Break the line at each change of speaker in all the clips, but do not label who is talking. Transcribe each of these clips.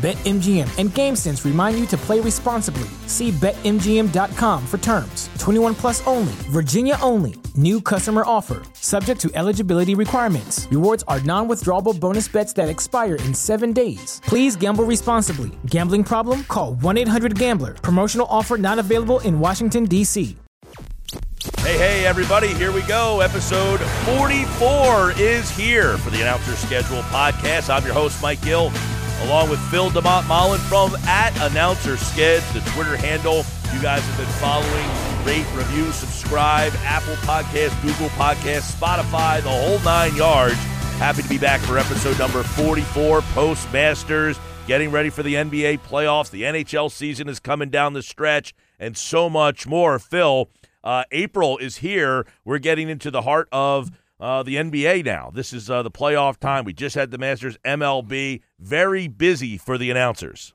BetMGM and GameSense remind you to play responsibly. See BetMGM.com for terms. 21 plus only, Virginia only. New customer offer, subject to eligibility requirements. Rewards are non withdrawable bonus bets that expire in seven days. Please gamble responsibly. Gambling problem? Call 1 800 Gambler. Promotional offer not available in Washington, D.C.
Hey, hey, everybody, here we go. Episode 44 is here for the Announcer Schedule podcast. I'm your host, Mike Gill along with Phil de Montmollin from at Announcer Skeds, the Twitter handle. You guys have been following, rate, review, subscribe, Apple Podcast, Google Podcast, Spotify, the whole nine yards. Happy to be back for episode number 44, Postmasters, getting ready for the NBA playoffs. The NHL season is coming down the stretch, and so much more. Phil, uh, April is here. We're getting into the heart of uh, the NBA now. This is uh, the playoff time. We just had the Masters MLB. Very busy for the announcers.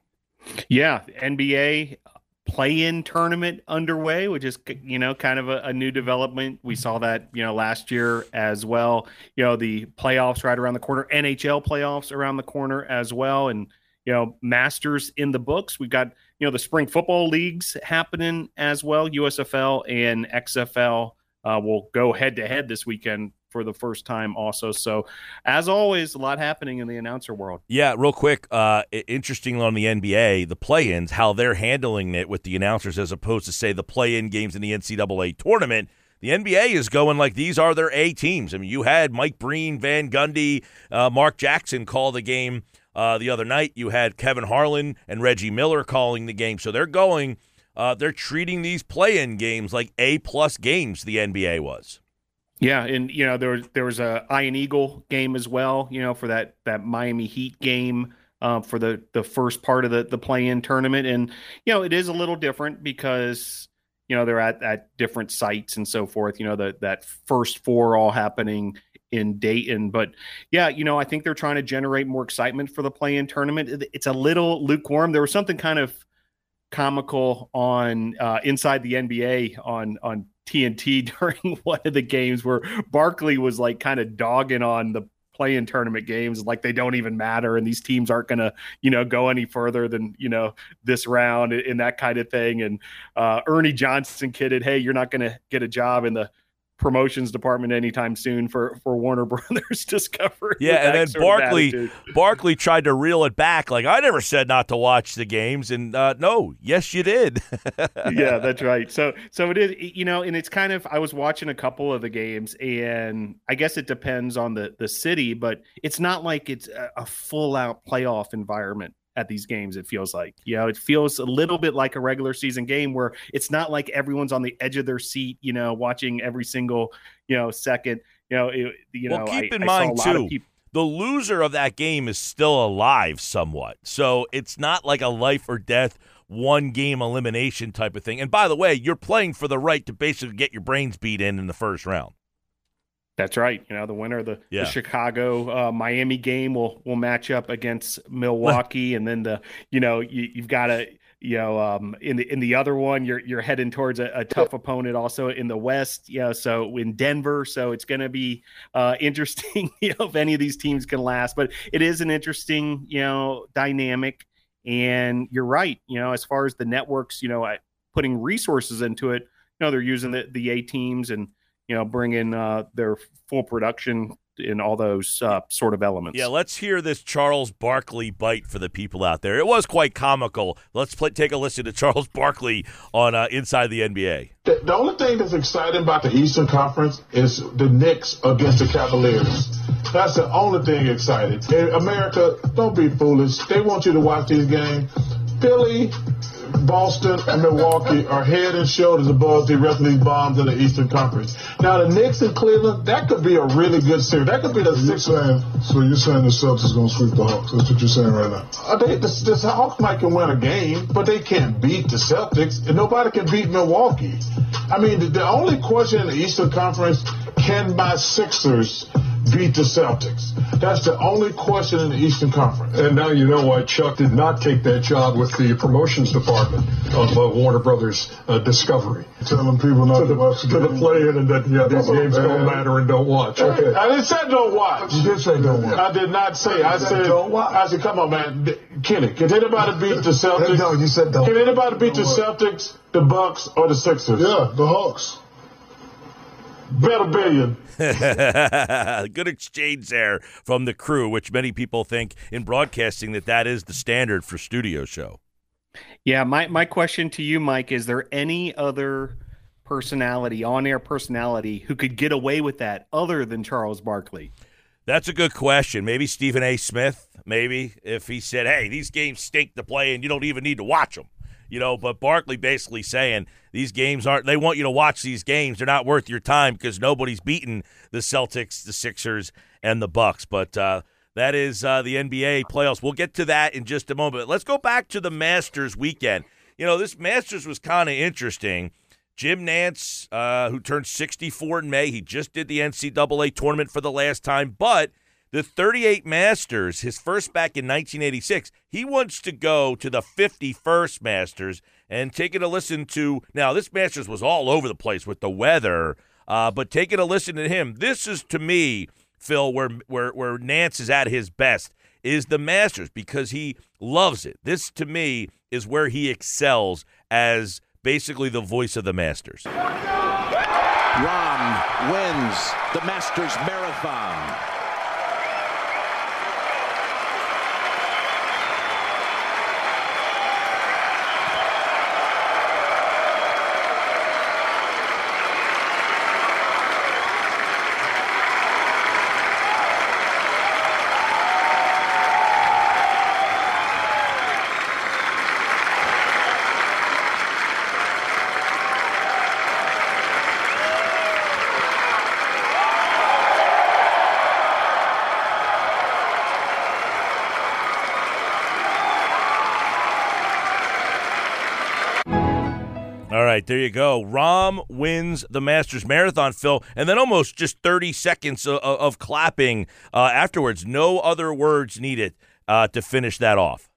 Yeah, NBA play-in tournament underway, which is you know kind of a, a, new development. We saw that you know last year as well. You know the playoffs right around the corner, NHL playoffs around the corner as well, and you know Masters in the books. We've got you know the spring football leagues happening as well. USFL and XFL uh, will go head to head this weekend for the first time also. So, as always, a lot happening in the announcer world.
Yeah, real quick, uh, interesting on the NBA, the play-ins, how they're handling it with the announcers as opposed to say the play-in games in the NCAA tournament. The NBA is going like these are their A teams. I mean, you had Mike Breen, Van Gundy, uh, Mark Jackson call the game uh, the other night. You had Kevin Harlan and Reggie Miller calling the game. So they're going. Uh, they're treating these play-in games like A plus games. The NBA was.
Yeah, and you know there was there was a Ian Eagle game as well. You know for that that Miami Heat game uh, for the the first part of the the play in tournament, and you know it is a little different because you know they're at at different sites and so forth. You know that that first four all happening in Dayton, but yeah, you know I think they're trying to generate more excitement for the play in tournament. It's a little lukewarm. There was something kind of comical on uh, inside the NBA on on TNT during one of the games where Barkley was like kind of dogging on the play-in tournament games like they don't even matter and these teams aren't going to you know go any further than you know this round and that kind of thing. And uh, ernie johnson kidded hey you're not going to get a job in the promotions department anytime soon for for Warner Brothers Discovery.
Yeah, and then Barkley Barkley tried to reel it back like I never said not to watch the games and uh, no, yes you did.
yeah, that's right. So so it is you know, and it's kind of I was watching a couple of the games and I guess it depends on the the city, but it's not like it's a, a full out playoff environment at these games it feels like. You know it feels a little bit like a regular season game where it's not like everyone's on the edge of their seat you know watching every single you know second. You know it, you
well,
know
keep
I,
in I mind too people- the loser of that game is still alive somewhat. So it's not like a life or death one game elimination type of thing. And by the way you're playing for the right to basically get your brains beat in in the first round
that's right. You know, the winner of the, yeah. the Chicago uh, Miami game will will match up against Milwaukee, and then the you know you, have got to you know um, in the in the other one you're you're heading towards a, a, tough opponent also in the West. You know, so in Denver, so it's going to be uh, interesting. You know, if any of these teams can last, but it is an interesting you know dynamic. And you're right. You know, as far as the networks, you know, putting resources into it, you know, they're using the the A teams and you know, bring in uh, their full production in all those uh, sort of elements.
Yeah, let's hear this Charles Barkley bite for the people out there. It was quite comical. Let's play, take a listen to Charles Barkley on uh, Inside the NBA.
The, the, only thing that's exciting about the Eastern Conference is the Knicks against the Cavaliers. That's the only thing exciting. In America, don't be foolish. They want you to watch these games. Philly Boston and Milwaukee are head and shoulders above the rest of these bombs in the Eastern Conference. Now the Knicks and Cleveland, that could be a really good series. That could be the
six. Saying, so you're saying the Celtics is going to sweep the Hawks? That's what you're saying right now. Uh,
they, the, the Hawks might can win a game, but they can't beat the Celtics, and nobody can beat Milwaukee. I mean, the, the only question in the Eastern Conference: Can my Sixers beat the Celtics. That's the only question in the Eastern Conference.
And now you know why Chuck did not take that job with the promotions department of uh, Warner Brothers uh, Discovery.
Telling people not
to,
to watch
the, to the play in and that yeah, these games don't matter and don't watch.
Okay. I didn't say don't watch.
You did say don't watch.
I did not say. I said don't watch. I said, come on, man, Kenny. Can anybody beat the Celtics?
No, you said don't.
Can anybody beat the Celtics, the Bucks, or the Sixers?
Yeah, the Hawks.
Bet a billion.
Good exchange there from the crew, which many people think in broadcasting that that is the standard for studio show.
Yeah, my my question to you, Mike, is there any other personality, on-air personality, who could get away with that other than Charles Barkley?
That's a good question. Maybe Stephen A. Smith. Maybe if he said, "Hey, these games stink to play, and you don't even need to watch them." you know, but Barkley basically saying these games aren't, they want you to watch these games. They're not worth your time because nobody's beaten the Celtics, the Sixers, and the Bucks. But uh, that is uh, the NBA playoffs. We'll get to that in just a moment. Let's go back to the Masters weekend. You know, this Masters was kind of interesting. Jim Nantz, uh, who turned 64 in May, he just did the NCAA tournament for the last time, but – the 38 Masters, his first back in 1986. He wants to go to the 51st Masters and taking a listen to. Now, this Masters was all over the place with the weather, uh, but taking a listen to him, this is to me, Phil, where where where Nantz is at his best is the Masters because he loves it. This to me is where he excels as basically the voice of the Masters.
Rahm wins the Masters Marathon.
Right, there you go. Rahm wins the Masters Marathon, Phil, and then almost just 30 seconds of, of clapping uh, afterwards. No other words needed uh, to finish that off.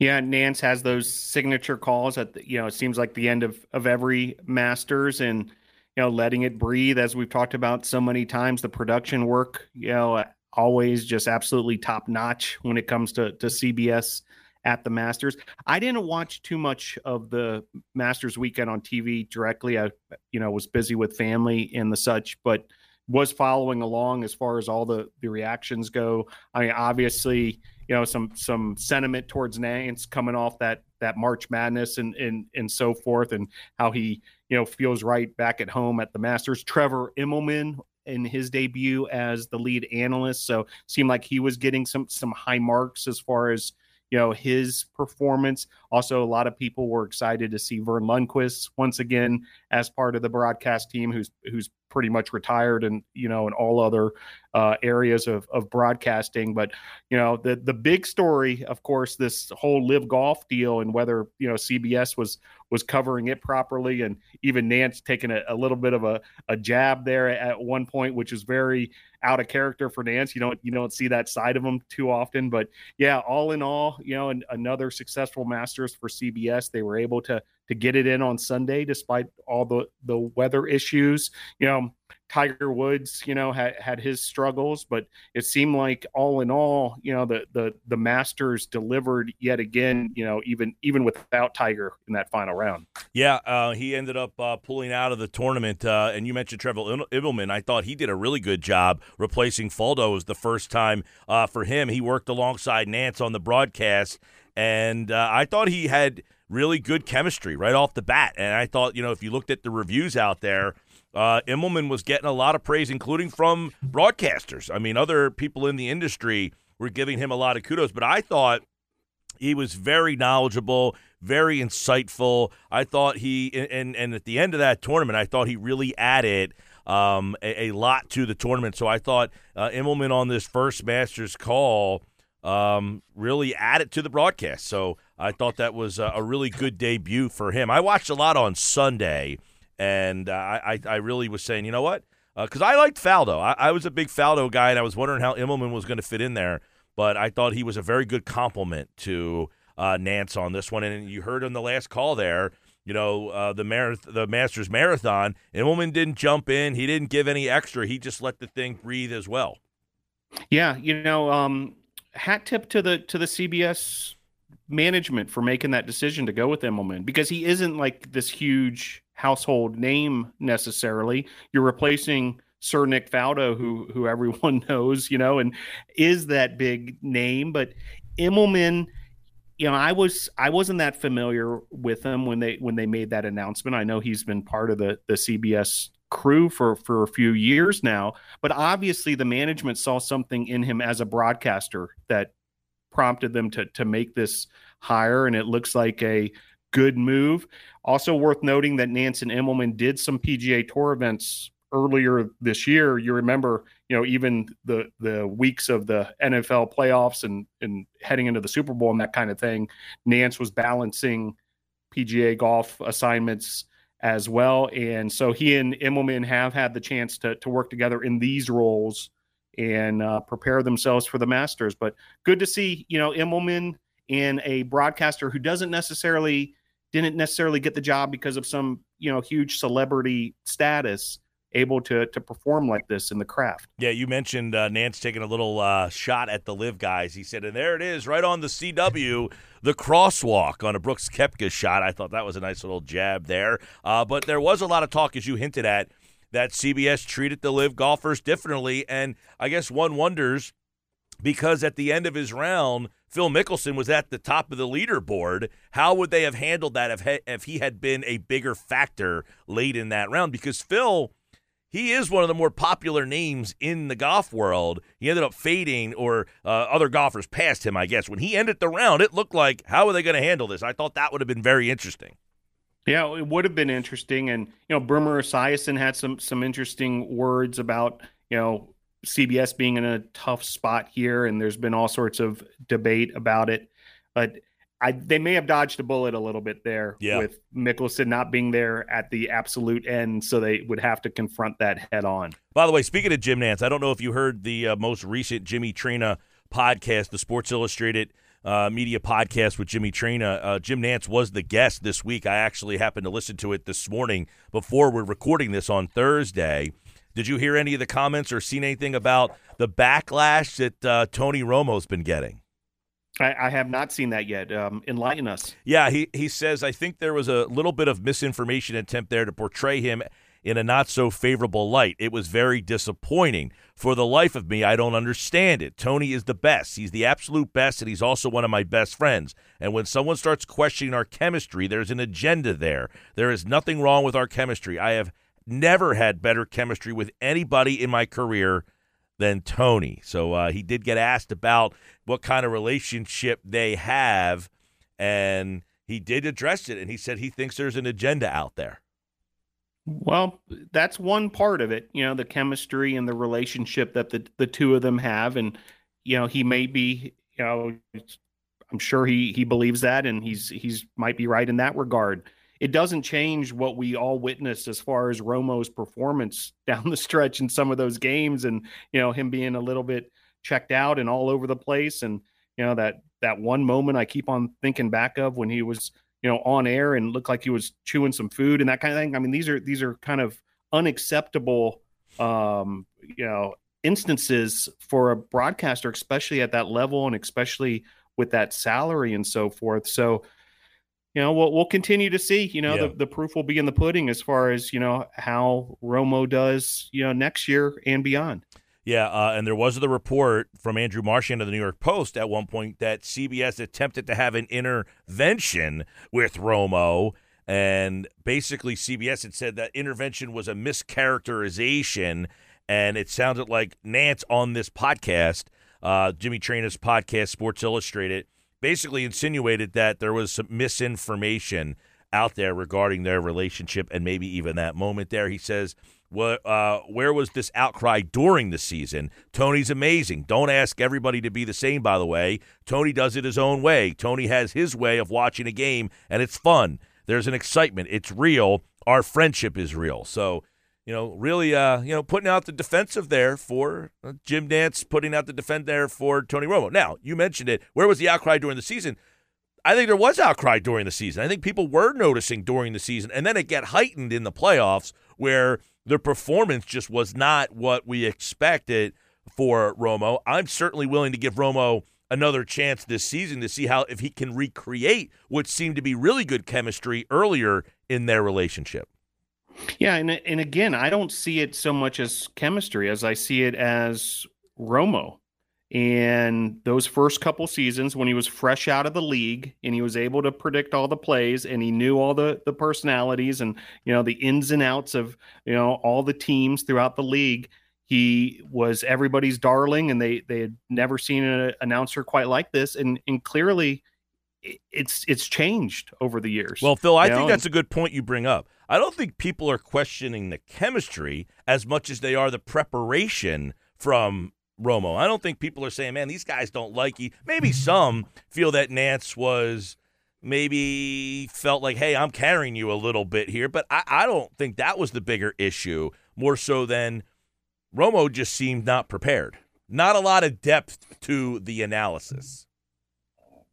Yeah, Nantz has those signature calls at the, you know it seems like the end of of every Masters and you know letting it breathe as we've talked about so many times. The production work, you know, always just absolutely top notch when it comes to to CBS at the Masters. I didn't watch too much of the Masters weekend on TV directly. I, you know, was busy with family and the such, but was following along as far as all the the reactions go. I mean, obviously, you know, some some sentiment towards Nantz coming off that that March Madness and and and so forth, and how he you know feels right back at home at the Masters. Trevor Immelman in his debut as the lead analyst, so seemed like he was getting some some high marks as far as you know his performance. Also, a lot of people were excited to see Verne Lundquist once again as part of the broadcast team, who's who's pretty much retired and you know in all other uh, areas of, of broadcasting but you know the the big story of course this whole live golf deal and whether you know cbs was was covering it properly and even nantz taking a, a little bit of a, a jab there at one point which is very out of character for nantz. You don't you don't see that side of him too often but yeah all in all you know an, another successful masters for cbs they were able to to get it in on Sunday despite all the the weather issues. You know, Tiger Woods, you know, had had his struggles, but it seemed like all in all, you know, the the the Masters delivered yet again. You know, even even without Tiger in that final round.
Yeah, uh, he ended up uh, pulling out of the tournament. Uh, and you mentioned Trevor Immelman. I thought he did a really good job replacing Faldo. It was the first time uh, for him. He worked alongside Nantz on the broadcast, and uh, I thought he had really good chemistry right off the bat. And I thought, you know, if you looked at the reviews out there, uh, Immelman was getting a lot of praise, including from broadcasters. I mean, other people in the industry were giving him a lot of kudos. But I thought He was very knowledgeable, very insightful. I thought he and and at the end of that tournament, I thought he really added um, a, a, lot to the tournament. So I thought uh, Immelman on this first Masters call um, really added to the broadcast. So I thought that was a, really good debut for him. I watched a lot on Sunday, and uh, I, I really was saying, you know what? Because uh, I liked Faldo. I, I, was a big Faldo guy, and I was wondering how Immelman was going to fit in there. But I thought he was a very good compliment to uh, Nantz on this one. And you heard on the last call there, you know, uh, the marath- the Masters Marathon, Immelman didn't jump in. He didn't give any extra. He just let the thing breathe as well.
Yeah, you know, um, hat tip to the to the CBS management for making that decision to go with Immelman because he isn't like this huge household name necessarily. You're replacing Sir Nick Faldo, who who everyone knows, you know, and is that big name. But Immelman, you know, I was I wasn't that familiar with him when they when they made that announcement. I know he's been part of the the CBS crew for for a few years now, but obviously the management saw something in him as a broadcaster that prompted them to to make this hire, and it looks like a good move. Also worth noting that Nansen Immelman did some PGA Tour events earlier this year. You remember, you know, even the the weeks of the NFL playoffs and and heading into the Super Bowl and that kind of thing. Nantz was balancing PGA golf assignments as well. And so he and Immelman have had the chance to, to work together in these roles and uh, prepare themselves for the Masters. But good to see, you know, Immelman and a broadcaster who doesn't necessarily didn't necessarily get the job because of some, you know, huge celebrity status able to to perform like this in the craft.
Yeah, you mentioned uh, Nantz taking a little uh, shot at the live guys. He said, and there it is, right on the CW, the crosswalk on a Brooks Koepka shot. I thought that was a nice little jab there. Uh, but there was a lot of talk, as you hinted at, that CBS treated the live golfers differently, and I guess one wonders because at the end of his round. Phil Mickelson was at the top of the leaderboard. How would they have handled that if he, if he had been a bigger factor late in that round? Because Phil, he is one of the more popular names in the golf world. He ended up fading, or uh, other golfers passed him, I guess. When he ended the round, it looked like, how are they going to handle this? I thought that would have been very interesting.
Yeah, it would have been interesting, and you know, Boomer Esiason had some some interesting words about you know CBS being in a tough spot here, and there's been all sorts of debate about it. But I, they may have dodged a bullet a little bit there yeah. with Mickelson not being there at the absolute end, so they would have to confront that head on.
By the way, speaking of Jim Nantz, I don't know if you heard the uh, most recent Jimmy Traina podcast, the Sports Illustrated uh, media podcast with Jimmy Traina. Uh, Jim Nantz was the guest this week. I actually happened to listen to it this morning before we're recording this on Thursday. Did you hear any of the comments or seen anything about the backlash that uh, Tony Romo's been getting?
I, I, have not seen that yet. Um, enlighten us.
Yeah, he, he says, I think there was a little bit of misinformation attempt there to portray him in a not so favorable light. It was very disappointing. For the life of me, I don't understand it. Tony is the best. He's the absolute best, and he's also one of my best friends. And when someone starts questioning our chemistry, there's an agenda there. There is nothing wrong with our chemistry. I have never had better chemistry with anybody in my career than Tony. So uh, he did get asked about what kind of relationship they have, and he did address it. And he said he thinks there's an agenda out there.
Well, that's one part of it, you know, the chemistry and the relationship that the the two of them have, and you know, he may be, you know, I'm sure he he believes that, and he's he's might be right in that regard. It doesn't change what we all witnessed as far as Romo's performance down the stretch in some of those games and you know him being a little bit checked out and all over the place. And you know that that one moment I keep on thinking back of when he was you know on air and looked like he was chewing some food and that kind of thing I mean these are these are kind of unacceptable um you know instances for a broadcaster especially at that level and especially with that salary and so forth so you know, we'll, we'll continue to see, you know, yeah. the, the proof will be in the pudding as far as, you know, how Romo does, you know, next year and beyond.
Yeah, uh, and there was the report from Andrew Marchand of the New York Post at one point that CBS attempted to have an intervention with Romo, and basically CBS had said that intervention was a mischaracterization, and it sounded like Nantz on this podcast, uh, Jimmy Traina's podcast, Sports Illustrated, basically insinuated that there was some misinformation out there regarding their relationship and maybe even that moment there. He says, what, uh, where was this outcry during the season? Tony's amazing. Don't ask everybody to be the same, by the way. Tony does it his own way. Tony has his way of watching a game, and it's fun. There's an excitement. It's real. Our friendship is real. So, you know, really, uh, you know, putting out the defensive there for uh, Jim Nantz, putting out the defend there for Tony Romo. Now, you mentioned it. Where was the outcry during the season? I think there was outcry during the season. I think people were noticing during the season, and then it got heightened in the playoffs where the performance just was not what we expected for Romo. I'm certainly willing to give Romo another chance this season to see how if he can recreate what seemed to be really good chemistry earlier in their relationship.
Yeah, and and again, I don't see it so much as chemistry as I see it as Romo. And those first couple seasons when he was fresh out of the league and he was able to predict all the plays and he knew all the the personalities and you know the ins and outs of you know all the teams throughout the league, he was everybody's darling and they they had never seen an announcer quite like this and and clearly it's it's changed over the years.
Well, Phil, I think know? that's a good point you bring up. I don't think people are questioning the chemistry as much as they are the preparation from Romo. I don't think people are saying, man, these guys don't like you. Maybe some feel that Nantz was maybe felt like, hey, I'm carrying you a little bit here, but I, I don't think that was the bigger issue, more so than Romo just seemed not prepared. Not a lot of depth to the analysis.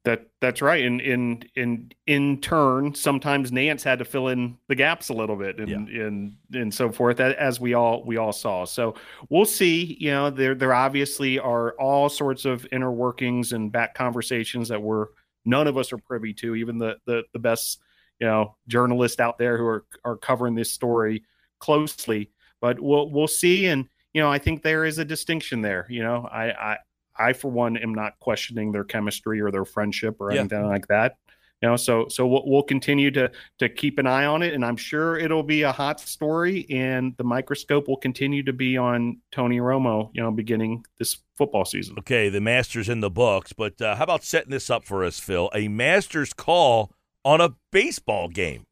That that's right. And in in in turn, sometimes Nantz had to fill in the gaps a little bit and yeah. and and so forth as we all we all saw. So we'll see. You know, there there obviously are all sorts of inner workings and back conversations that we're none of us are privy to, even the the the best, you know, journalists out there who are are covering this story closely. But we'll we'll see. And you know, I think there is a distinction there. You know, I I I, for one, am not questioning their chemistry or their friendship or yeah. anything like that. You know, so so we'll, we'll, continue to to keep an eye on it, and I'm sure it'll be a hot story, and the microscope will continue to be on Tony Romo. You know, beginning this football season.
Okay, the Masters in the books, but uh, how about setting this up for us, Phil? A Masters call on a baseball game.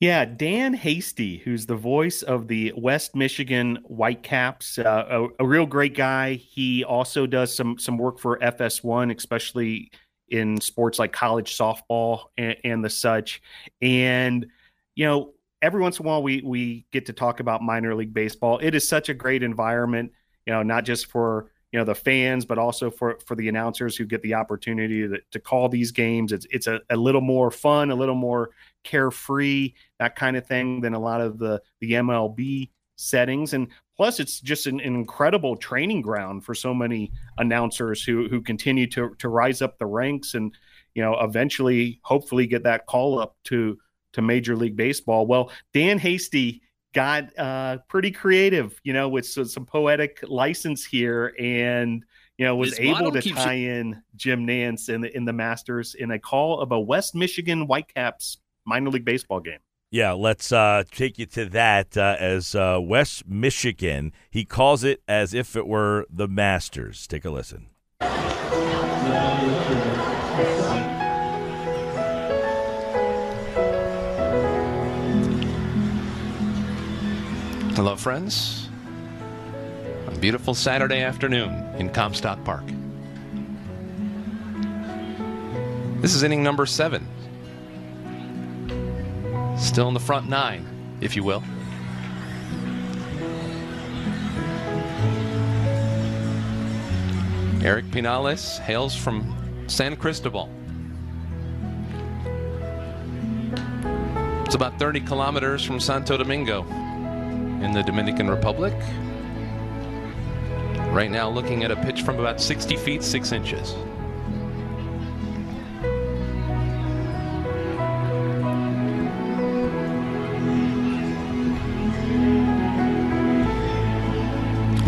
Yeah, Dan Hasty, who's the voice of the West Michigan Whitecaps, uh, a, a, real great guy. He also does some some work for FS1, especially in sports like college softball and, and the such. And you know, every once in a while we we get to talk about minor league baseball. It is such a great environment, you know, not just for you know the fans, but also for for the announcers who get the opportunity to, to call these games. It's it's a, a little more fun, a little more carefree, that kind of thing than a lot of the the MLB settings. And plus, it's just an, an incredible training ground for so many announcers who who continue to to rise up the ranks and you know eventually, hopefully, get that call up to to Major League Baseball. Well, Dan Hasty got uh, pretty creative, you know, with some, some poetic license here, and you know was His able to tie in Jim Nantz in the in the Masters in a call of a West Michigan Whitecaps minor league baseball game.
Yeah, let's uh, take you to that uh, as uh, West Michigan. He calls it as if it were the Masters. Take a listen.
Hello, friends. A beautiful Saturday afternoon in Comstock Park. This is inning number seven. Still in the front nine, if you will. Eric Pinales hails from San Cristobal. It's about 30 kilometers from Santo Domingo in the Dominican Republic. Right now, looking at a pitch from about 60 feet, 6 inches.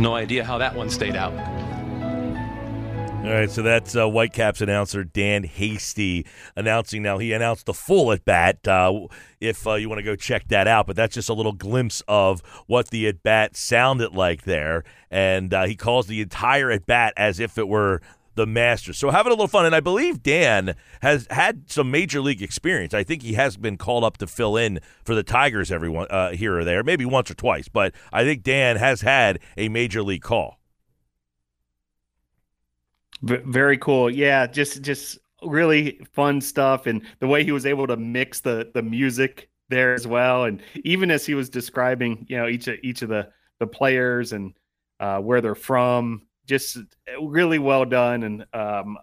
No idea how that one stayed out.
All right, so that's uh, Whitecaps announcer Dan Hasty announcing now. He announced the full at bat. Uh, if uh, you want to go check that out, but that's just a little glimpse of what the at bat sounded like there. And uh, he calls the entire at bat as if it were the Masters. So having a little fun, and I believe Dan has had some major league experience. I think he has been called up to fill in for the Tigers every one, uh, here or there, maybe once or twice. But I think Dan has had a major league call.
V- very cool. Yeah, just just really fun stuff, and the way he was able to mix the the music there as well, and even as he was describing, you know, each of each of the the players and uh, where they're from, just really well done, and um,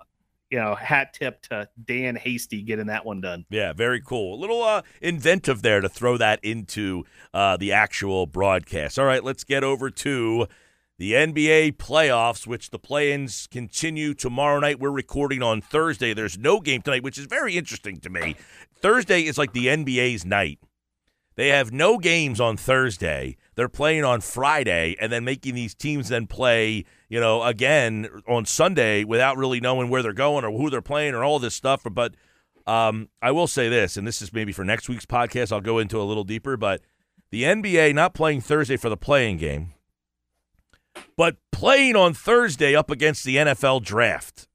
you know, hat tip to Dan Hasty getting that one done.
Yeah, very cool. A little uh, inventive there to throw that into uh, the actual broadcast. All right, let's get over to the NBA playoffs, which the play-ins continue tomorrow night. We're recording on Thursday. There's no game tonight, which is very interesting to me. Thursday is like the NBA's night. They have no games on Thursday. They're playing on Friday and then making these teams then play, you know, again on Sunday without really knowing where they're going or who they're playing or all this stuff. But um, I will say this, and this is maybe for next week's podcast. I'll go into a little deeper, but the NBA not playing Thursday for the playing game but playing on Thursday up against the NFL draft.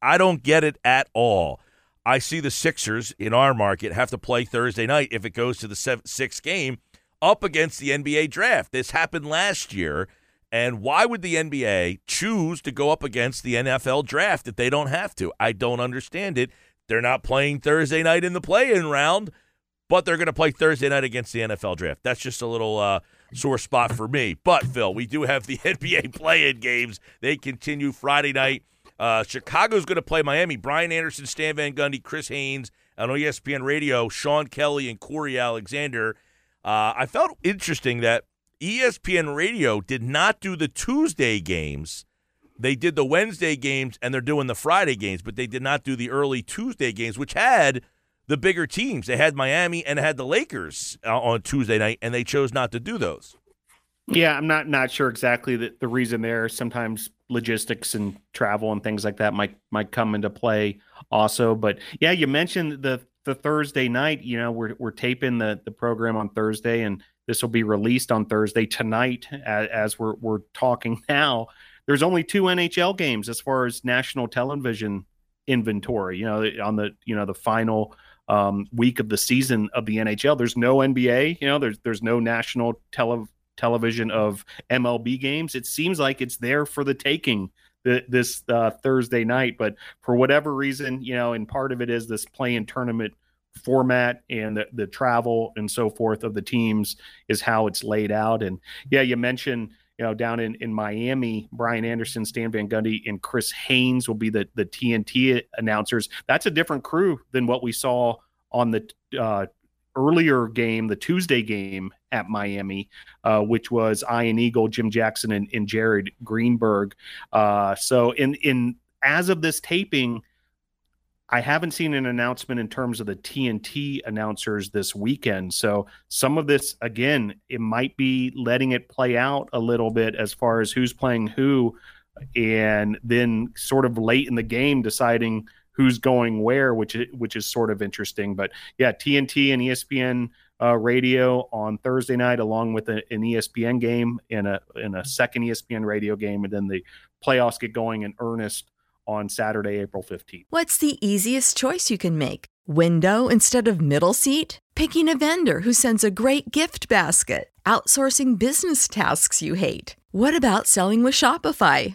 I don't get it at all. I see the Sixers in our market have to play Thursday night if it goes to the seventh, sixth game up against the NBA draft. This happened last year. And why would the NBA choose to go up against the NFL draft if they don't have to? I don't understand it. They're not playing Thursday night in the play in round, but they're going to play Thursday night against the NFL draft. That's just a little uh, sore spot for me. But, Phil, we do have the NBA play in games. They continue Friday night. Uh, Chicago's going to play Miami. Brian Anderson, Stan Van Gundy, Chris Haynes, on ESPN Radio, Sean Kelley, and Cory Alexander. Uh, I felt interesting that ESPN Radio did not do the Tuesday games. They did the Wednesday games and they're doing the Friday games, but they did not do the early Tuesday games, which had – the bigger teams. They had Miami and had the Lakers uh, on Tuesday night, and they chose not to do those.
Yeah, I'm not not sure exactly the, the reason there. Sometimes logistics and travel and things like that might might come into play also. But yeah, you mentioned the the Thursday night. You know, we're we're taping the the program on Thursday, and this will be released on Thursday tonight as, as we're we're talking now. There's only two NHL games as far as national television inventory. You know, on the you know the final um, week of the season of the NHL. There's no NBA, you know, there's there's no national tele- television of MLB games. It seems like it's there for the taking th- this uh, Thursday night, but for whatever reason, you know, and part of it is this play-in tournament format and the, the travel and so forth of the teams is how it's laid out. And yeah, you mentioned you know, down in, in Miami, Brian Anderson, Stan Van Gundy, and Chris Haynes will be the, the TNT announcers. That's a different crew than what we saw on the uh, earlier game, the Tuesday game at Miami, uh, which was Ian Eagle, Jim Jackson, and, and Jared Greenberg. Uh, so in in as of this taping, I haven't seen an announcement in terms of the TNT announcers this weekend. So some of this, again, it might be letting it play out a little bit as far as who's playing who, and then sort of late in the game deciding who's going where, which is, which is sort of interesting. But yeah, TNT and ESPN uh, radio on Thursday night, along with a, an ESPN game and a in a second ESPN radio game, and then the playoffs get going in earnest on Saturday, April 15th.
What's the easiest choice you can make? Window instead of middle seat? Picking a vendor who sends a great gift basket? Outsourcing business tasks you hate? What about selling with Shopify?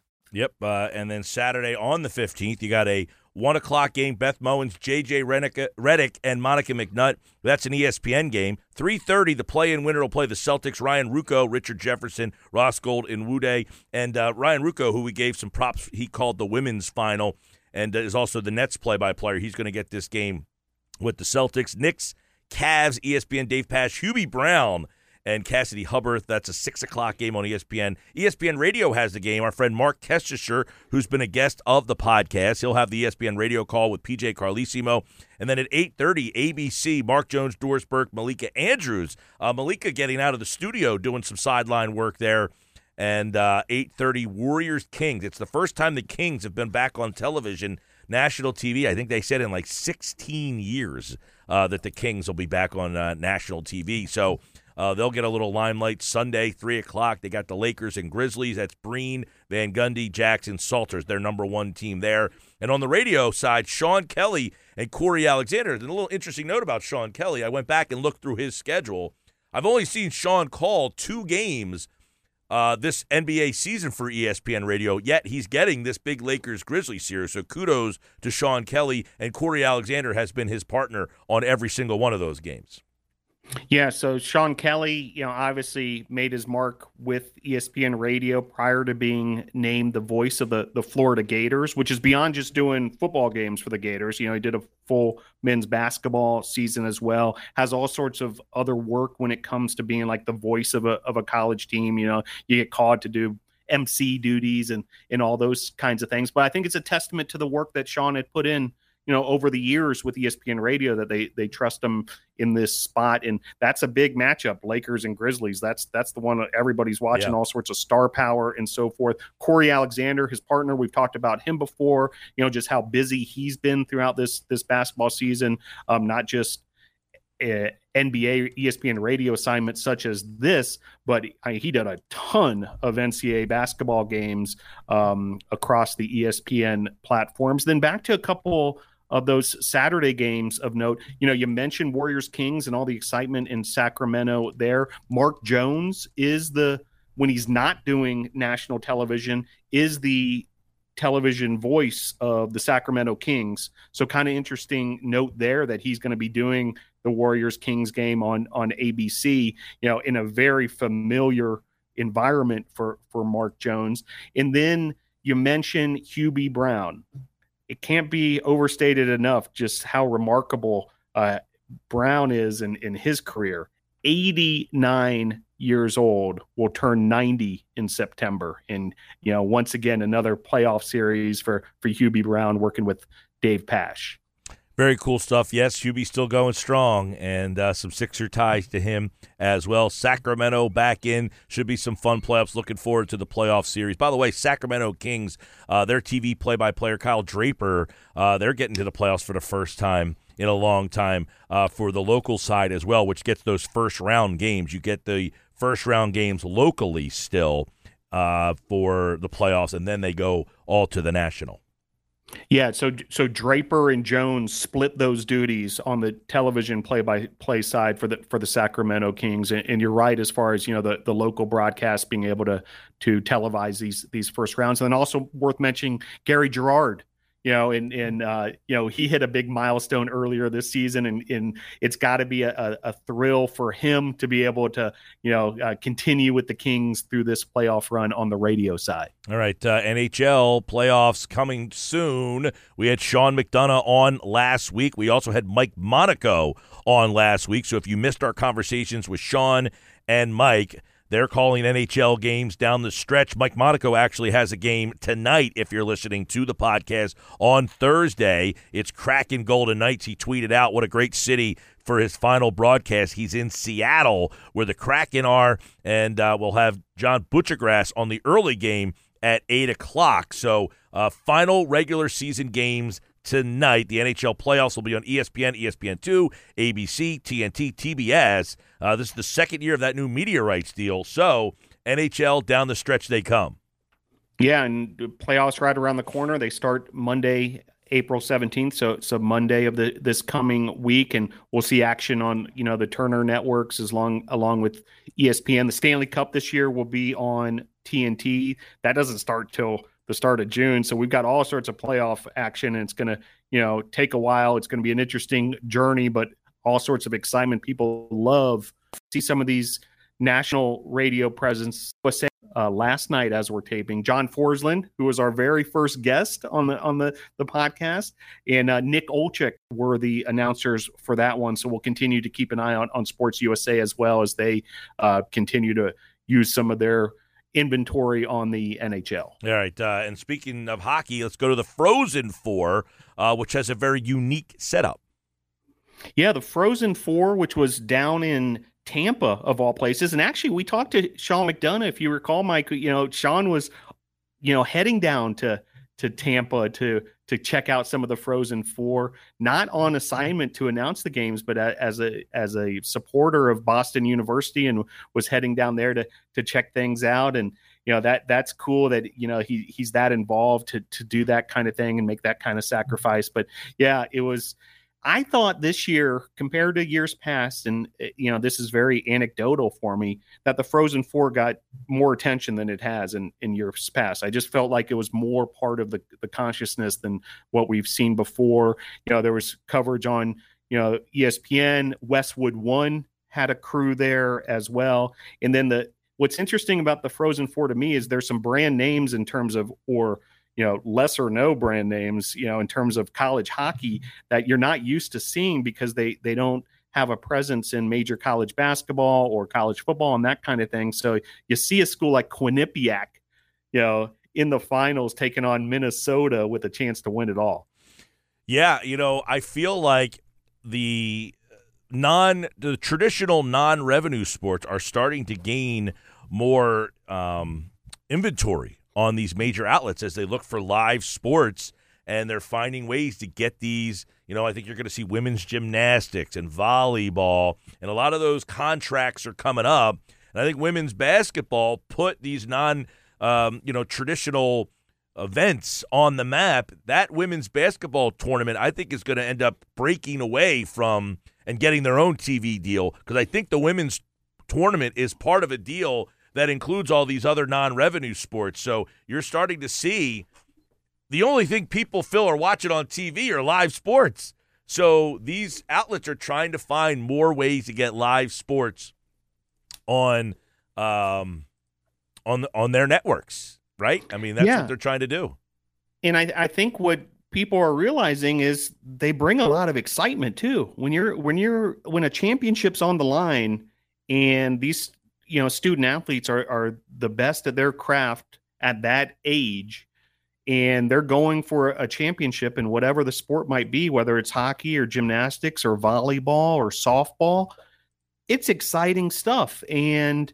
Yep. Uh, and then Saturday on the 15th, you got a One o'clock game, Beth Mowins, J.J. Redick, and Monica McNutt. That's an ESPN game. 3.30, the play-in winner will play the Celtics. Ryan Ruocco, Richard Jefferson, Ross Gold, and Wude. And uh, Ryan Ruocco, who we gave some props, he called the women's final and is also the Nets play-by-player. He's going to get this game with the Celtics. Knicks, Cavs, ESPN, Dave Pasch, Hubie Brown – and Cassidy Hubbarth. That's a six o'clock game on ESPN. ESPN Radio has the game. Our friend Marc Kestecher, who's been a guest of the podcast, he'll have the ESPN Radio call with PJ Carlesimo. And then at 8:30, ABC, Mark Jones, Doris Burke, Malika Andrews. Uh, Malika getting out of the studio doing some sideline work there. And uh, 8:30, Warriors Kings. It's the first time the Kings have been back on television, national TV. I think they said in like 16 years uh, that the Kings will be back on uh, national TV. So uh, they'll get a little limelight Sunday, 3 o'clock. They got the Lakers and Grizzlies. That's Breen, Van Gundy, Jackson, Salters, their number one team there. And on the radio side, Sean Kelley and Cory Alexander. And a little interesting note about Sean Kelley. I went back and looked through his schedule. I've only seen Sean call two games uh, this NBA season for ESPN Radio, yet he's getting this big Lakers Grizzlies series. So kudos to Sean Kelley, and Cory Alexander has been his partner on every single one of those games.
Yeah, so Sean Kelley, you know, obviously made his mark with ESPN Radio prior to being named the voice of the the Florida Gators, which is beyond just doing football games for the Gators. You know, he did a full men's basketball season as well. Has all sorts of other work when it comes to being like the voice of a of a college team. You know, you get called to do MC duties and and all those kinds of things. But I think it's a testament to the work that Sean had put in you know over the years with ESPN Radio that they they trust him in this spot, and that's a big matchup. Lakers and Grizzlies. That's that's the one that everybody's watching. Yeah. All sorts of star power and so forth. Cory Alexander, his partner, we've talked about him before. You know just how busy he's been throughout this this basketball season. Um, not just uh, NBA ESPN radio assignments such as this, but I, he did a ton of NCAA basketball games um, across the ESPN platforms. Then back to a couple of those Saturday games of note. You know, you mentioned Warriors Kings and all the excitement in Sacramento there. Mark Jones is the when he's not doing national television is the television voice of the Sacramento Kings. So kind of interesting note there that he's going to be doing the Warriors Kings game on on ABC, you know, in a very familiar environment for for Mark Jones. And then you mentioned Hubie Brown it can't be overstated enough just how remarkable uh, Brown is in, in his career. 89 years old will turn 90 in September. And, you know, once again, another playoff series for, for Hubie Brown working with Dave Pasch.
Very cool stuff. Yes, Hubie's still going strong, and uh, some Sixer ties to him as well. Sacramento back in. Should be some fun playoffs. Looking forward to the playoff series. By the way, Sacramento Kings, uh, their TV play by player, Kyle Draper, uh, they're getting to the playoffs for the first time in a long time uh, for the local side as well, which gets those first round games. You get the first round games locally still uh, for the playoffs, and then they go all to the national.
Yeah, so so Draper and Jones split those duties on the television play-by-play side for the for the Sacramento Kings, and, and, you're right as far as you know the, the local broadcast being able to to televise these these first rounds, and then also worth mentioning Gary Gerould you know, and and uh, you know he hit a big milestone earlier this season, and, and it's got to be a, a, thrill for him to be able to you know uh, continue with the Kings through this playoff run on the radio side.
All right, uh, NHL playoffs coming soon. We had Sean McDonough on last week. We also had Mike Monaco on last week. So if you missed our conversations with Sean and Mike they're calling NHL games down the stretch. Mike Monaco actually has a game tonight, if you're listening to the podcast, on Thursday. It's Kraken Golden Knights. He tweeted out what a great city for his final broadcast. He's in Seattle, where the Kraken are, and uh, we'll have John Buccigross on the early game at 8 o'clock. So, uh, final regular season games tonight. The NHL playoffs will be on ESPN, ESPN2, ABC, TNT, TBS. Uh, this is the second year of that new media rights deal. So, NHL down the stretch they come.
Yeah, and playoffs right around the corner. They start Monday, April 17th, so a Monday of the this coming week and we'll see action on, you know, the Turner networks as long along with ESPN. The Stanley Cup this year will be on TNT. That doesn't start till the start of June. So we've got all sorts of playoff action, and it's going to you know take a while. It's going to be an interesting journey, but all sorts of excitement. People love see some of these national radio presence. Uh, last night, as we're taping, John Forslund, who was our very first guest on the on the the podcast, and uh, Nick Olczyk were the announcers for that one. So we'll continue to keep an eye on on Sports USA as well as they uh, continue to use some of their inventory on the NHL.
All right. Uh, and speaking of hockey, let's go to the Frozen Four, uh, which has a very unique setup.
Yeah, the Frozen Four, which was down in Tampa of all places. And actually, we talked to Sean McDonough, if you recall, Mike. You know, Sean was, you know, heading down to to Tampa to to check out some of the Frozen Four, not on mm-hmm. assignment to announce the games, but as a as a supporter of Boston University, and was heading down there to to check things out. And you know that that's cool that you know he he's that involved to to do that kind of thing and make that kind of mm-hmm. sacrifice. But yeah, it was I thought this year, compared to years past, and eh, you know, this is very anecdotal for me, that the Frozen Four got more attention than it has in, in years past. I just felt like it was more part of the, the consciousness than what we've seen before. You know, there was coverage on, you know, ESPN, Westwood One had a crew there as well. And then the what's interesting about the Frozen Four to me is there's some brand names in terms of or you know lesser no brand names you know in terms of college hockey that you're not used to seeing because they they don't have a presence in major college basketball or college football and that kind of thing. So you see a school like quinnipiac you know in the finals taking on minnesota with a chance to win it all.
Yeah you know i feel like the non the traditional non-revenue sports are starting to gain more um, inventory on these major outlets as they look for live sports and they're finding ways to get these. You know, I think you're going to see women's gymnastics and volleyball, and a lot of those contracts are coming up. And I think women's basketball put these non, um, you know, traditional events on the map. That women's basketball tournament, I think, is going to end up breaking away from and getting their own TV deal because I think the women's tournament is part of a deal that includes all these other non-revenue sports. So you're starting to see the only thing people feel are watching on TV are live sports. So these outlets are trying to find more ways to get live sports on um on on their networks, right? I mean, that's yeah. what they're trying to do.
And I I think what people are realizing is they bring a lot of excitement too. When you're when you're when a championship's on the line and these you know student athletes are are the best at their craft at that age and they're going for a championship in whatever the sport might be whether it's hockey or gymnastics or volleyball or softball. It's exciting stuff and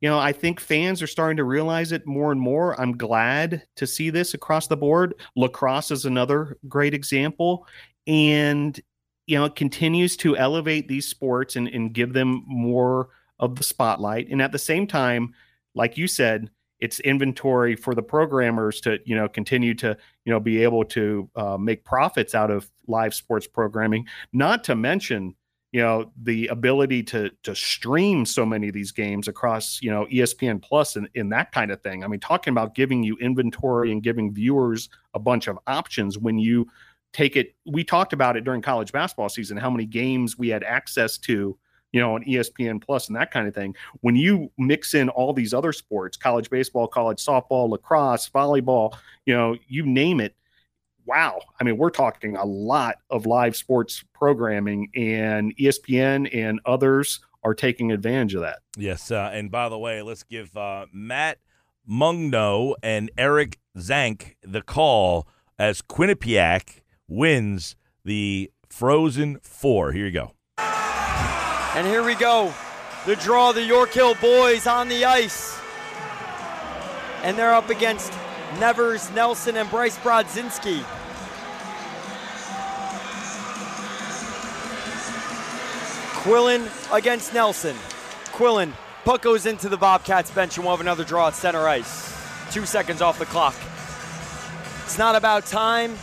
you know i think fans are starting to realize it more and more. I'm glad to see this across the board. Lacrosse is another great example and you know it continues to elevate these sports and, and give them more of the spotlight. And at the same time like you said it's inventory for the programmers to you know continue to you know be able to uh, make profits out of live sports programming. Not to mention you know the ability to to stream so many of these games across you know espn plus and, and that kind of thing. I mean talking about giving you inventory and giving viewers a bunch of options when you take it we talked about it during college basketball season how many games we had access to you know, on ESPN Plus and that kind of thing. When you mix in all these other sports, college baseball, college softball, lacrosse, volleyball, you know, you name it. Wow. I mean, we're talking a lot of live sports programming, and ESPN and others are taking advantage of that.
Yes. Uh, and by the way, let's give uh, Matt Mungno and Eric Zank the call as Quinnipiac wins the Frozen Four. Here you go.
And here we go. The draw, the York Hill boys on the ice. And they're up against Nevers, Nelson, and Bryce Brodzinski. Quillan against Nelson. Quillan, puck goes into the Bobcats bench and we'll have another draw at center ice. Two seconds off the clock. It's not about time.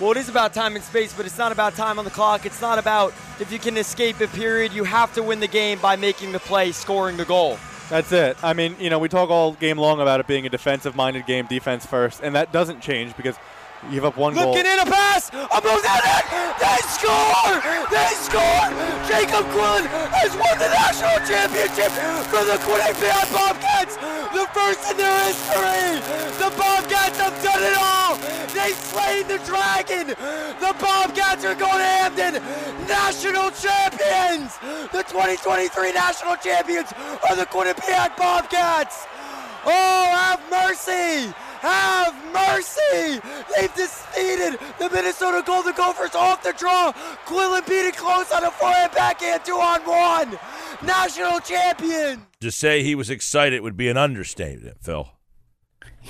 Well, it is about time and space, but it's not about time on the clock. It's not about if you can escape a period. You have to win the game by making the play, scoring the goal.
That's it. I mean, you know, we talk all game long about it being a defensive-minded game, defense first, and that doesn't change because you give up one
Looking
goal.
in a pass. A Mosaic. They score. They score. Jacob Quillan has won the national championship for the Quinnipiac Bobcats. The first in their history. The Bobcats have done it all. They slayed the dragon. The Bobcats are going to Hamden. National champions. The 2023 national champions are the Quinnipiac Bobcats. Oh, have mercy! Have mercy! They've defeated the Minnesota Golden Gophers off the draw. Quillan beat it close on a forehand backhand, two on one. National champion.
To say he was excited would be an understatement, Phil.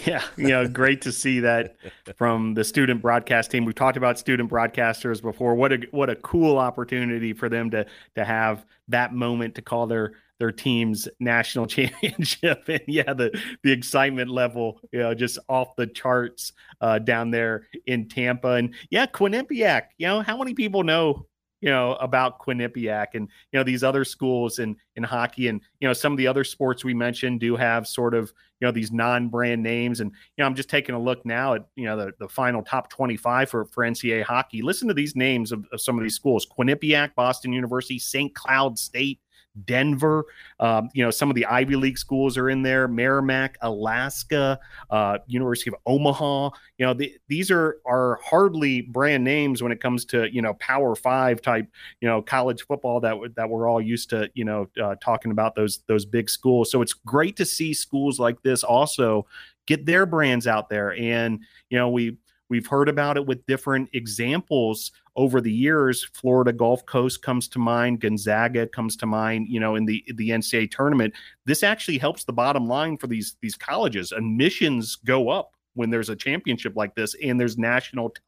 Yeah, you know, great to see that from the student broadcast team. We've talked about student broadcasters before. What a what a cool opportunity for them to to have that moment to call their their team's national championship. And yeah, the the excitement level, you know, just off the charts uh, down there in Tampa. And yeah, Quinnipiac. You know, how many people know you know about Quinnipiac and you know these other schools in in hockey and you know some of the other sports we mentioned do have sort of you know these non-brand names and you know I'm just taking a look now at you know the, the final top 25 for for NCAA hockey. Listen to these names of, of some of these schools: Quinnipiac, Boston University, St. Cloud State, Denver. Um, you know, some of the Ivy League schools are in there. Merrimack, Alaska, uh, University of Omaha. You know, the, these are are hardly brand names when it comes to you know Power Five type you know college football that that we're all used to you know uh, talking about those those big schools. So it's great to see schools like this also get their brands out there. And you know, we We've heard about it with different examples over the years. Florida Gulf Coast comes to mind, Gonzaga comes to mind, you know, in the the NCAA tournament. This actually helps the bottom line for these these colleges. Admissions go up when there's a championship like this and there's national t-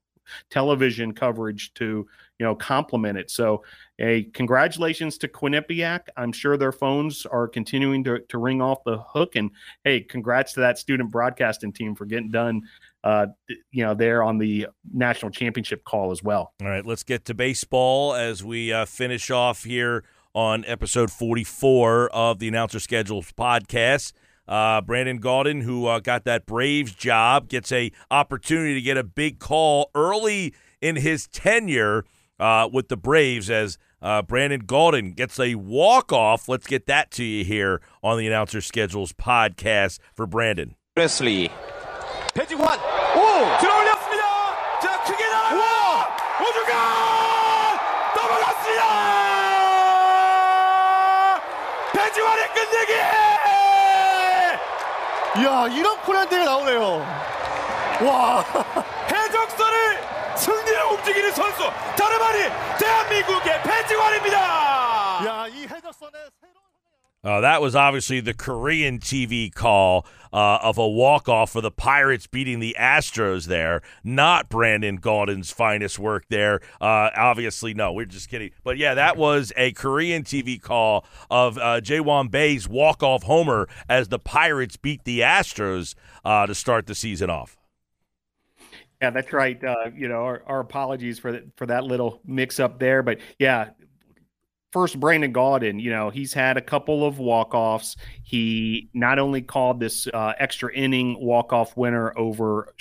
television coverage to you know complement it so a congratulations to quinnipiac i'm sure their phones are continuing to, to ring off the hook and hey congrats to that student broadcasting team for getting done uh, you know, there on the national championship call as well.
All right, let's get to baseball as we uh, finish off here on episode 44 of the Announcer Schedules podcast. Uh, Brandon Gaudin, who uh, got that Braves job, gets a opportunity to get a big call early in his tenure uh, with the Braves as uh, Brandon Gaudin gets a walk off. Let's get that to you here on the Announcer Schedules podcast for Brandon.
Presley.
배지환 오! 들어올렸습니다. 자 크게 나와! 우주가 넘어갔습니다. 배지환의 끝내기!
이야 이런 코난데가 나오네요. 와.
해적선을 승리로 움직이는 선수. 다름 아닌 대한민국의 배지환입니다.
야이 해적선의
Uh, that was obviously the Korean TV call uh, of a walk-off for the Pirates beating the Astros there, not Brandon Gaudin's finest work there. Uh, obviously, no, we're just kidding. But yeah, that was a Korean TV call of uh, Ji Hwan Bae's walk-off homer as the Pirates beat the Astros uh, to start the season off.
Yeah, that's right. Uh, you know, our, our apologies for that for that little mix-up there, but yeah, first Brandon Gaudin, you know, he's had a couple of walk-offs. He not only called this uh, extra inning walk-off winner over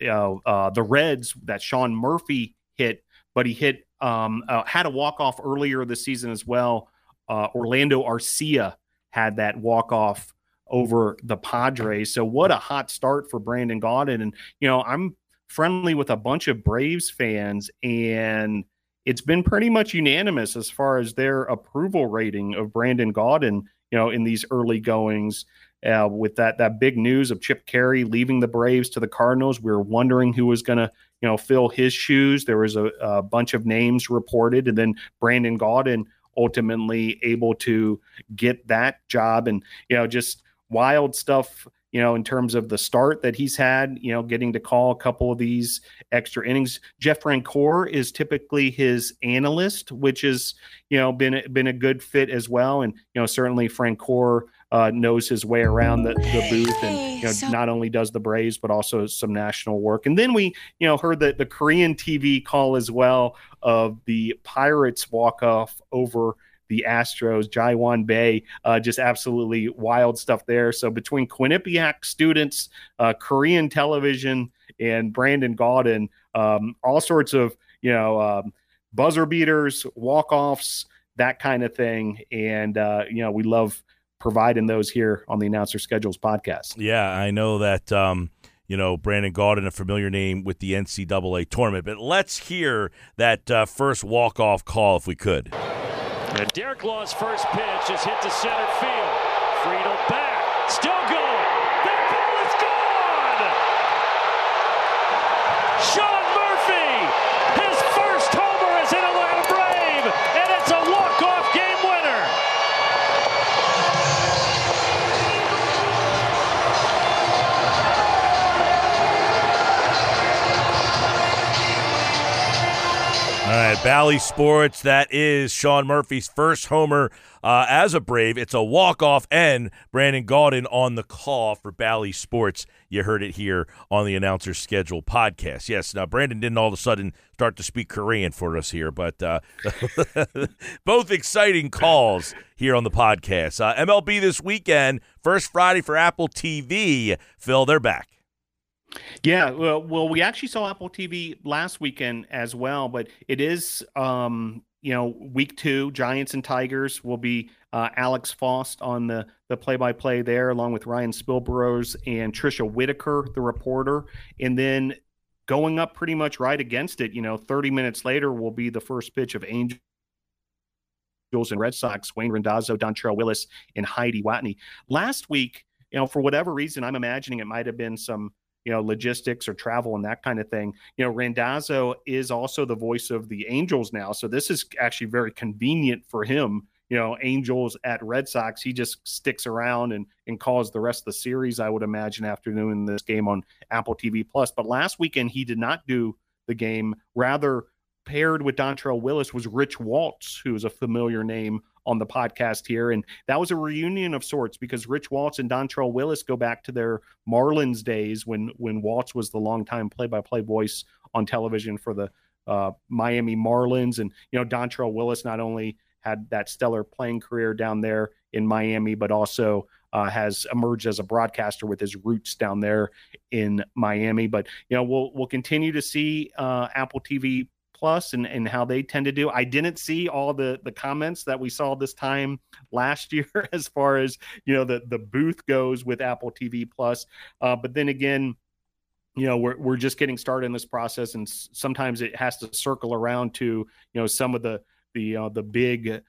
uh, the Reds that Sean Murphy hit, but he hit um, uh, had a walk-off earlier this season as well. Uh, Orlando Arcia had that walk-off over the Padres. So what a hot start for Brandon Gaudin. And you know, I'm friendly with a bunch of Braves fans and – it's been pretty much unanimous as far as their approval rating of Brandon Gaudin, you know, in these early goings. Uh, with that that big news of Chip Caray leaving the Braves to the Cardinals, we were wondering who was going to, you know, fill his shoes. There was a, a bunch of names reported, and then Brandon Gaudin ultimately able to get that job, and you know, just wild stuff you know, in terms of the start that he's had, you know, getting to call a couple of these extra innings. Jeff Francoeur is typically his analyst, which has, you know, been been a good fit as well. And, you know, certainly Francoeur uh, knows his way around the, the booth and, you know, so- not only does the Braves, but also some national work. And then we, you know, heard that the Korean TV call as well of the Pirates walk off over the Astros, Ji Hwan Bae, uh, just absolutely wild stuff there. So between Quinnipiac students, uh, Korean television, and Brandon Gaudin, um, all sorts of you know um, buzzer beaters, walk offs, that kind of thing, and uh, you know we love providing those here on the Announcer Schedules podcast.
Yeah, I know that. Um, you know, Brandon Gaudin, a familiar name with the NCAA tournament. But let's hear that uh, first walk-off call if we could.
And Derek Law's first pitch is hit to center field. Friedl back, still going. That ball is gone. Sean
right, Bally Sports. That is Sean Murphy's first homer uh, as a Brave. It's a walk-off, and Brandon Gaudin on the call for Bally Sports. You heard it here on the Announcer's Schedule podcast. Yes, now Brandon didn't all of a sudden start to speak Korean for us here, but uh, both exciting calls here on the podcast. Uh, MLB this weekend, first Friday for Apple TV. Phil, they're back.
Yeah, well, well, we actually saw Apple TV last weekend as well, but it is, um, you know, week two. Giants and Tigers will be uh, Alex Faust on the the play by play there, along with Ryan Spilborghs and Tricia Whitaker, the reporter, and then going up pretty much right against it. You know, thirty minutes later will be the first pitch of Angels and Red Sox, Wayne Randazzo, Dontrelle Willis, and Heidi Watney. Last week, you know, for whatever reason, I'm imagining it might have been some you know, logistics or travel and that kind of thing. You know, Randazzo is also the voice of the Angels now. So this is actually very convenient for him. You know, Angels at Red Sox, he just sticks around and and calls the rest of the series, I would imagine, after doing this game on Apple TV Plus. But last weekend he did not do the game. Rather, paired with Dontrelle Willis was Rich Waltz, who is a familiar name on the podcast here. And that was a reunion of sorts because Rich Waltz and Dontrelle Willis go back to their Marlins days when when Waltz was the longtime play-by-play voice on television for the uh, Miami Marlins. And you know, Dontrelle Willis not only had that stellar playing career down there in Miami, but also uh, has emerged as a broadcaster with his roots down there in Miami. But you know, we'll we'll continue to see uh, Apple TV Plus and, and how they tend to do. I didn't see all the the comments that we saw this time last year as far as you know the the booth goes with Apple TV Plus. Uh, but then again, you know we're we're just getting started in this process, and sometimes it has to circle around to you know some of the the uh, the big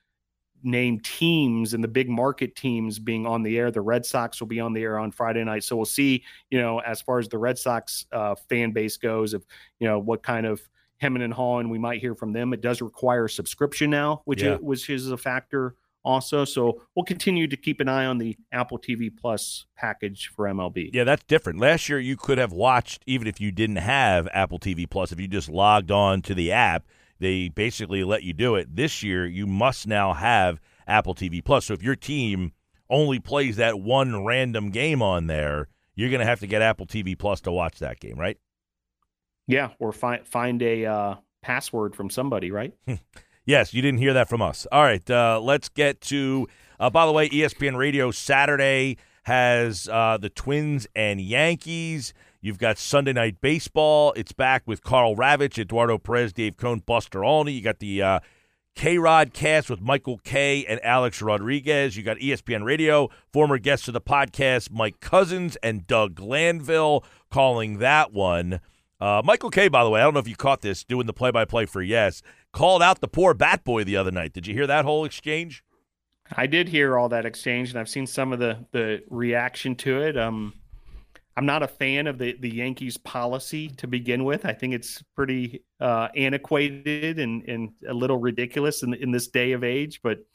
name teams and the big market teams being on the air. The Red Sox will be on the air on Friday night, so we'll see. You know, as far as the Red Sox uh, fan base goes, of you know what kind of Hemming and Hall, and we might hear from them. It does require a subscription now, which
Yeah.
which is a factor also. So we'll continue to keep an eye on the Apple TV Plus package for MLB.
Yeah, that's different. Last year, you could have watched even if you didn't have Apple TV Plus. If you just logged on to the app, they basically let you do it. This year, you must now have Apple TV Plus. So if your team only plays that one random game on there, you're going to have to get Apple TV Plus to watch that game, right?
Yeah, or find find a uh, password from somebody, right?
Yes, you didn't hear that from us. All right, uh, let's get to. Uh, by the way, ESPN Radio Saturday has uh, the Twins and Yankees. You've got Sunday Night Baseball. It's back with Karl Ravech, Eduardo Perez, Dave Cone, Buster Olney. You got the uh, KayRod Cast with Michael Kay and Alex Rodriguez. You got ESPN Radio, former guests of the podcast, Mike Couzens and Doug Glanville calling that one. Uh, Michael Kay, by the way, I don't know if you caught this doing the play by play for Yes, called out the poor Bat Boy the other night. Did you hear that whole exchange?
I did hear all that exchange, and I've seen some of the the reaction to it. Um, I'm not a fan of the the Yankees policy to begin with. I think it's pretty uh, antiquated and and a little ridiculous in in this day of age. But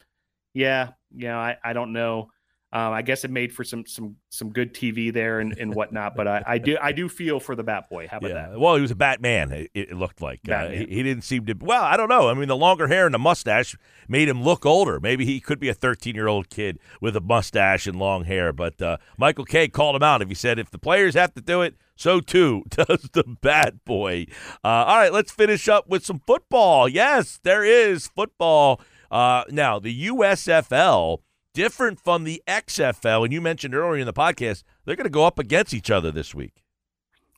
yeah, yeah, I, I don't know. Um, I guess it made for some some some good TV there and, and whatnot. But I, I do I do feel for the Bat Boy. How about
yeah.
that?
Well, he was a Batman. It, it looked like uh, he, he didn't seem to. Well, I don't know. I mean, the longer hair and the mustache made him look older. Maybe he could be a 13 year old kid with a mustache and long hair. But uh, Michael Kay called him out. If he said if the players have to do it, so too does the Bat Boy. Uh, all right, let's finish up with some football. Yes, there is football. Uh, now, the USFL, different from the XFL, and you mentioned earlier in the podcast, they're going to go up against each other this week.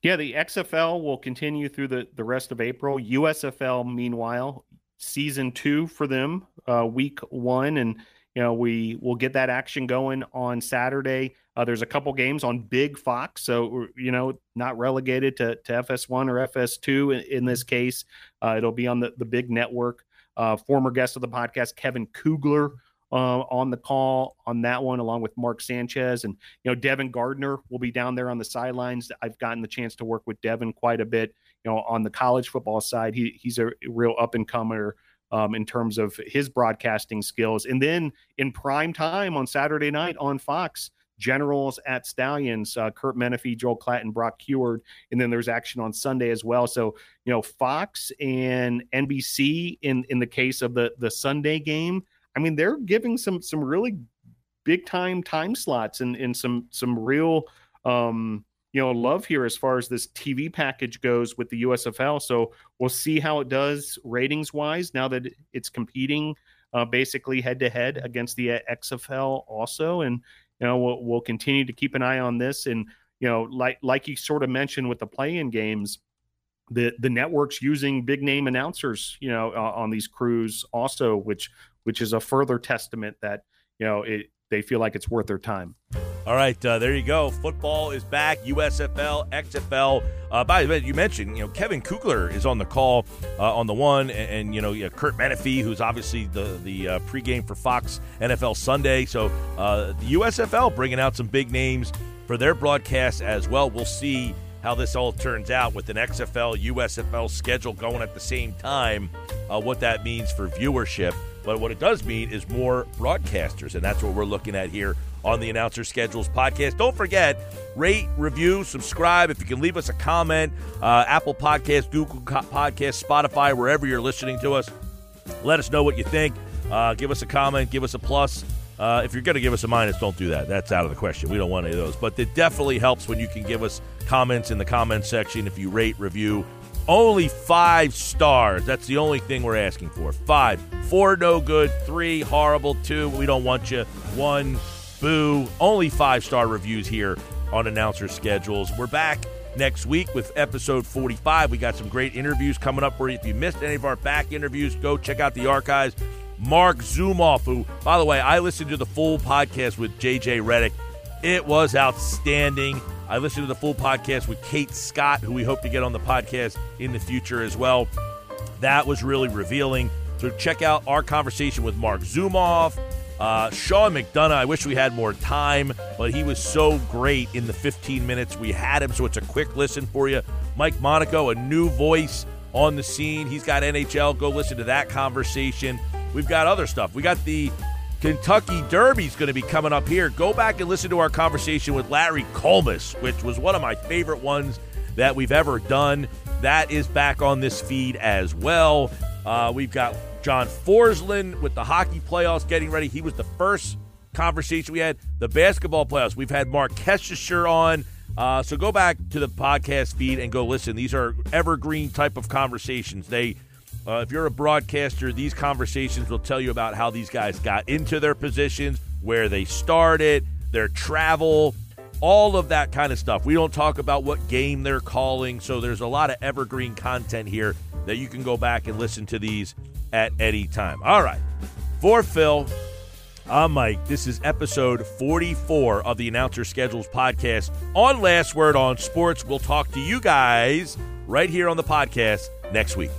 Yeah, the XFL will continue through the, the rest of April. USFL, meanwhile, season two for them, uh, week one. And, you know, we will get that action going on Saturday. Uh, there's a couple games on Big Fox. So, you know, not relegated to, to FS1 or FS2 in, in this case. Uh, it'll be on the, the big network. Uh, former guest of the podcast, Kevin Kugler, uh, on the call on that one, along with Mark Sanchez and you know Devin Gardner will be down there on the sidelines. I've gotten the chance to work with Devin quite a bit. You know, on the college football side, he he's a real up and comer um, in terms of his broadcasting skills. And then in prime time on Saturday night on Fox, Generals at Stallions, uh, Curt Menefee, Joel Klatt, and Brock Huard. And then there's action on Sunday as well. So, you know, Fox and NBC in in the case of the the Sunday game, I mean, they're giving some some really big time time slots and, and some some real um you know love here as far as this TV package goes with the USFL. So we'll see how it does ratings wise now that it's competing uh, basically head to head against the XFL also, and you know we'll, we'll continue to keep an eye on this. And you know, like like you sort of mentioned with the play-in games, the the networks using big name announcers, you know, uh, on these crews also, which which is a further testament that you know it, they feel like it's worth their time.
All right, uh, there you go. Football is back. USFL, XFL. Uh, by the way, you mentioned, you know, Kevin Kugler is on the call uh, on the one, and, and you know, yeah, Curt Menefee, who's obviously the the uh, pregame for Fox NFL Sunday. So uh, the USFL bringing out some big names for their broadcast as well. We'll see how this all turns out with an XFL USFL schedule going at the same time. Uh, what that means for viewership. But what it does mean is more broadcasters, and that's what we're looking at here on the Announcer Schedules podcast. Don't forget, rate, review, subscribe. If you can leave us a comment, uh, Apple Podcast, Google Podcast, Spotify, wherever you're listening to us, let us know what you think. Uh, give us a comment, give us a plus. Uh, if you're going to give us a minus, don't do that. That's out of the question. We don't want any of those. But it definitely helps when you can give us comments in the comment section if you rate, review, only five stars. That's the only thing we're asking for. Five. Four, no good. Three, horrible. Two, we don't want you. One, boo. Only five star reviews here on announcer schedules. We're back next week with episode 45. We got some great interviews coming up for you. If you missed any of our back interviews, go check out the archives. Marc Zumoff, who, by the way, I listened to the full podcast with JJ Redick. It was outstanding. I listened to the full podcast with Kate Scott, who we hope to get on the podcast in the future as well. That was really revealing. So check out our conversation with Marc Zumoff. Uh, Sean McDonough, I wish we had more time, but he was so great in the 15 minutes we had him, so it's a quick listen for you. Mike Monaco, a new voice on the scene. He's got NHL. Go listen to that conversation. We've got other stuff. We got the Kentucky Derby's going to be coming up here. Go back and listen to our conversation with Larry Collmus, which was one of my favorite ones that we've ever done. That is back on this feed as well. Uh, we've got John Forslund with the hockey playoffs getting ready. He was the first conversation we had. The basketball playoffs. We've had Marc Kestecher on. Uh, so go back to the podcast feed and go listen. These are evergreen type of conversations. They uh, if you're a broadcaster, these conversations will tell you about how these guys got into their positions, where they started, their travel, all of that kind of stuff. We don't talk about what game they're calling, so there's a lot of evergreen content here that you can go back and listen to these at any time. All right. For Phil, I'm Mike. This is episode 44 of the Announcer Schedules podcast on Last Word on Sports. We'll talk to you guys right here on the podcast next week.